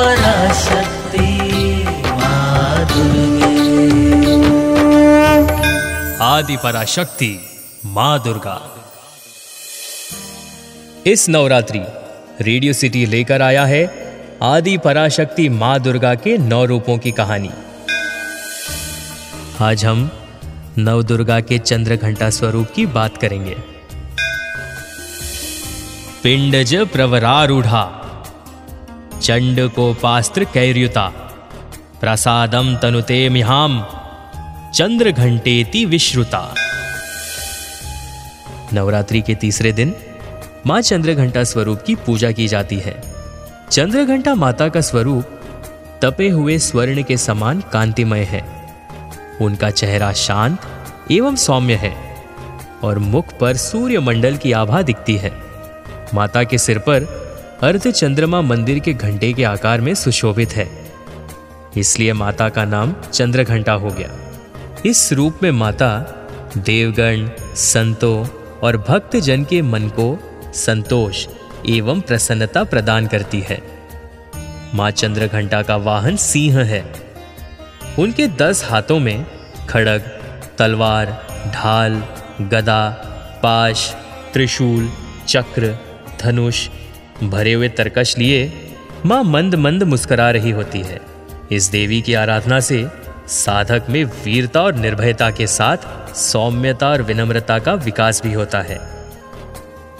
बला शक्ति आदि पराशक्ति माँ दुर्गा। इस नवरात्रि रेडियो सिटी लेकर आया है आदि पराशक्ति माँ दुर्गा के नौ रूपों की कहानी। आज हम नव दुर्गा के चंद्र घंटा स्वरूप की बात करेंगे। पिंडज प्रवरारूढ़ा। चंड को पास्त्र कैर्युता प्रसादम तनुते मिहाम चंद्र घंटेति विश्रुता। नवरात्रि के तीसरे दिन, माँ चंद्र घंटा स्वरूप की पूजा की जाती है। चंद्र घंटा माता का स्वरूप तपे हुए स्वर्ण के समान कांतिमय है। उनका चेहरा शांत एवं सौम्य है और मुख पर सूर्य मंडल की आभा दिखती है। माता के सिर पर अर्ध चंद्रमा मंदिर के घंटे के आकार में सुशोभित है। इसलिए माता का नाम चंद्र घंटा हो गया। इस रूप में माता देवगण, संतों और भक्त जन के मन को संतोष एवं प्रसन्नता प्रदान करती है। माँ चंद्र घंटा का वाहन सिंह है। उनके दस हाथों में खड़ग, तलवार, ढाल, गदा, पाश, त्रिशूल, चक्र, धनुष भरे हुए तरकश लिए माँ मंद मंद मुस्कुरा रही होती है। इस देवी की आराधना से साधक में वीरता और निर्भयता के साथ सौम्यता और विनम्रता का विकास भी होता है।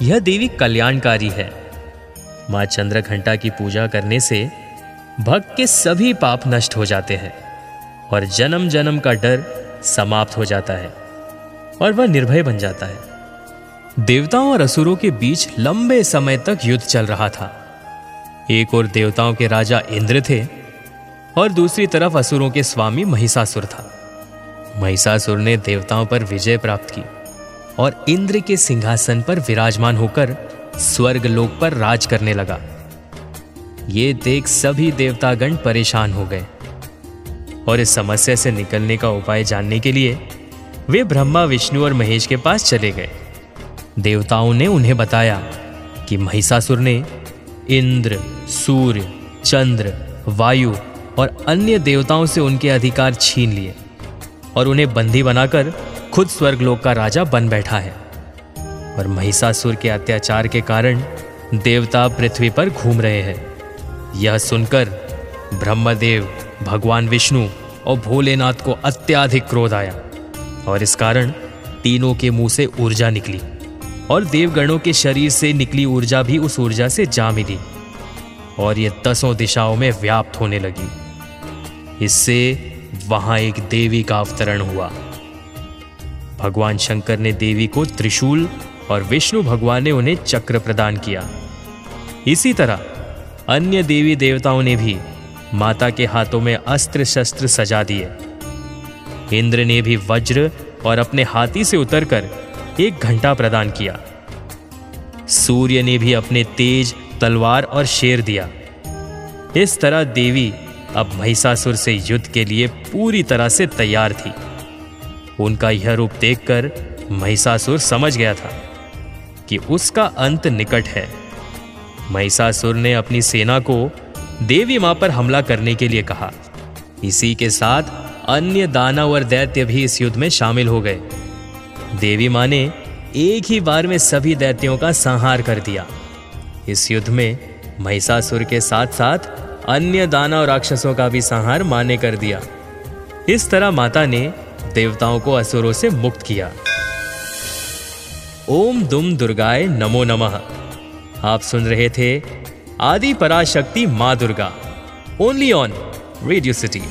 यह देवी कल्याणकारी है। माँ चंद्र घंटा की पूजा करने से भक्त के सभी पाप नष्ट हो जाते हैं और जन्म जन्म का डर समाप्त हो जाता है और वह निर्भय बन जाता है। देवताओं और असुरों के बीच लंबे समय तक युद्ध चल रहा था। एक और देवताओं के राजा इंद्र थे और दूसरी तरफ़ असुरों के स्वामी महिषासुर था। महिषासुर ने देवताओं पर विजय प्राप्त की और इंद्र के सिंहासन पर विराजमान होकर स्वर्ग लोक पर राज करने लगा। ये देख सभी देवतागण परेशान हो गए और इस समस्या से निकलने का उपाय जानने के लिए वे ब्रह्मा, विष्णु और महेश के पास चले गए। देवताओं ने उन्हें बताया कि महिषासुर ने इंद्र, सूर्य, चंद्र, वायु और अन्य देवताओं से उनके अधिकार छीन लिए और उन्हें बंदी बनाकर खुद स्वर्गलोक का राजा बन बैठा है। और महिषासुर के अत्याचार के कारण देवता पृथ्वी पर घूम रहे हैं। यह सुनकर ब्रह्मदेव, भगवान विष्णु और भोलेनाथ को अत्याधिक क्रोध आया और इस कारण तीनों के मुँह से ऊर्जा निकली। और देवगणों के शरीर से निकली ऊर्जा भी उस ऊर्जा से जा मिली। और ये दसों दिशाओं में व्याप्त होने लगी। इससे वहाँ एक देवी का अवतरण हुआ। भगवान शंकर ने देवी को त्रिशूल और विष्णु भगवान ने उन्हें चक्र प्रदान किया। इसी तरह अन्य देवी देवताओं ने भी माता के हाथों में अस्त्र शस्त्र सजा दिए। इंद्र ने भी वज्र और अपने हाथी से उतरकर एक घंटा प्रदान किया। सूर्य ने भी अपने तेज, तलवार और शेर दिया। इस तरह देवी अब महिषासुर से युद्ध के लिए पूरी तरह से तैयार थी। उनका यह रूप देखकर महिषासुर समझ गया था कि उसका अंत निकट है। महिषासुर ने अपनी सेना को देवी माँ पर हमला करने के लिए कहा। इसी के साथ अन्य दानव और दैत्य भी इस युद्ध में शामिल हो गए। देवी माँ ने एक ही बार में सभी दैत्यों का संहार कर दिया। इस युद्ध में महिषासुर के साथ साथ अन्य दाना और राक्षसों का भी संहार माने कर दिया। इस तरह माता ने देवताओं को असुरों से मुक्त किया। ओम दुम दुर्गाय नमो नमः। आप सुन रहे थे आदि पराशक्ति माँ Durga. Only on Radio City